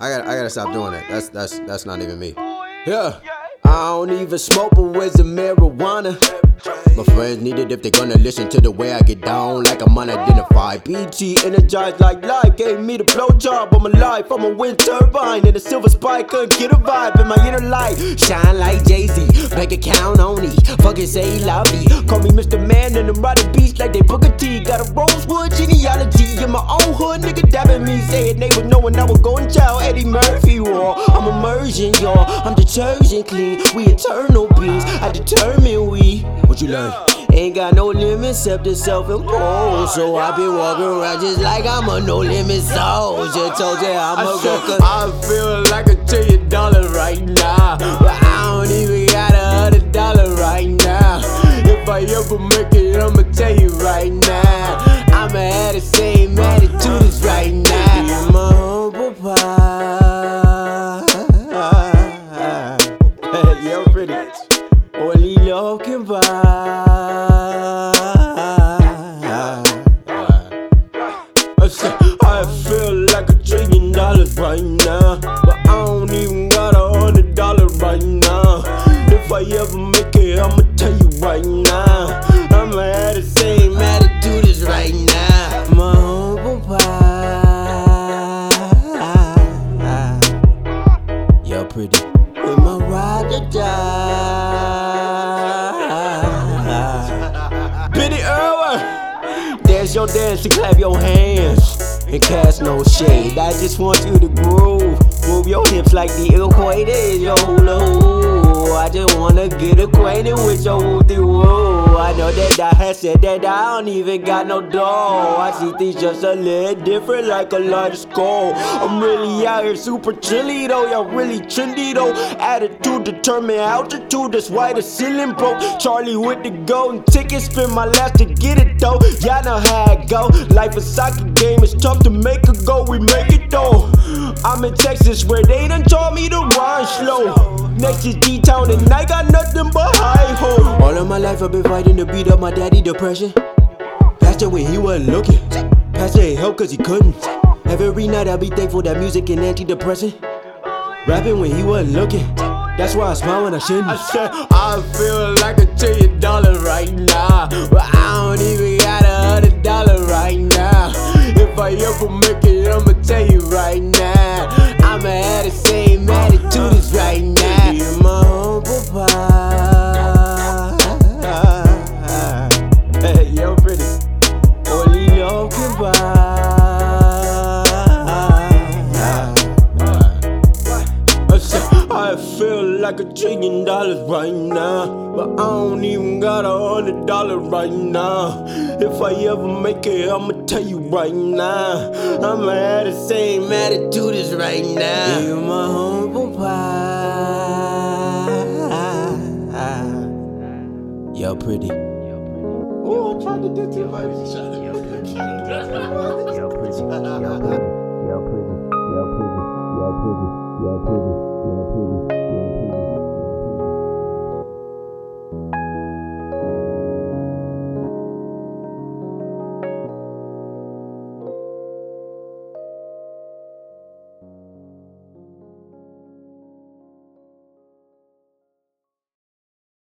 I gotta, I gotta stop doing that. That's, that's, that's not even me. Yeah. I don't even smoke, but where's the marijuana? My friends need it if they're gonna listen to the way I get down, like I'm unidentified. BT energized like life, gave me the blow job of my life. I'm a wind turbine and a silver spike, couldn't get a vibe in my inner light. Shine like Jay Z, bank account only. Fucking say lovey. Call me Mr. Man and I'm riding beats like they Booker T. Got a Rosewood genealogy me, saying they would know when I was going child. Eddie Murphy war, I'm immersion, y'all. I'm detergent clean, we eternal beings. I determine we. What you learn? Ain't got no limits except the self-imposed. So I been walking around just like I'm a no limit soldier. Told you I'm a rocker. I feel like a trillion dollars right now, but I don't even got a hundred dollars right now. If I ever make it, I'ma tell you right now. Pretty. Only love can buy. I said, I feel like a trillion dollars right now, but I don't even got a hundred dollars right now. If I ever make it, I'ma tell you right now. I'ma have the same attitude as right now. My humble pie. You're pretty. With my ride or die. Benny Irwin. There's your dance and clap your hands. And cast no shade. I just want you to groove. Move your hips like the equator is your hula hoop. I just wanna get acquainted with your wooty woo. I know that I had said that I don't even got no dough. I see things just a little different like a large skull. I'm really out here super chilly though. Y'all really trendy though. Attitude determine altitude. That's why the ceiling broke. Charlie with the golden ticket. Spend my last to get it though. Y'all know how it go. Life a soccer game. It's tough to make a go. We make it though. I'm in Texas where they done taught me to run slow. Next is D-Town and I got nothing but high hope. All of my life I've been fighting to beat up my daddy depression. Pastor when he wasn't looking. Pastor ain't help cause he couldn't. Every night I be thankful that music and antidepressant. Rapping when he wasn't looking. That's why I smile when I shouldn't. I said, I feel like a trillion dollars right now. Like a trillion dollars right now, but I don't even got a hundred dollars right now. If I ever make it, I'ma tell you right now. I'ma have the same attitude as right now. You're my humble pie. Yo, pretty. Oh, I tried to do too much. Yo, pretty. Yo, pretty. Yo, pretty.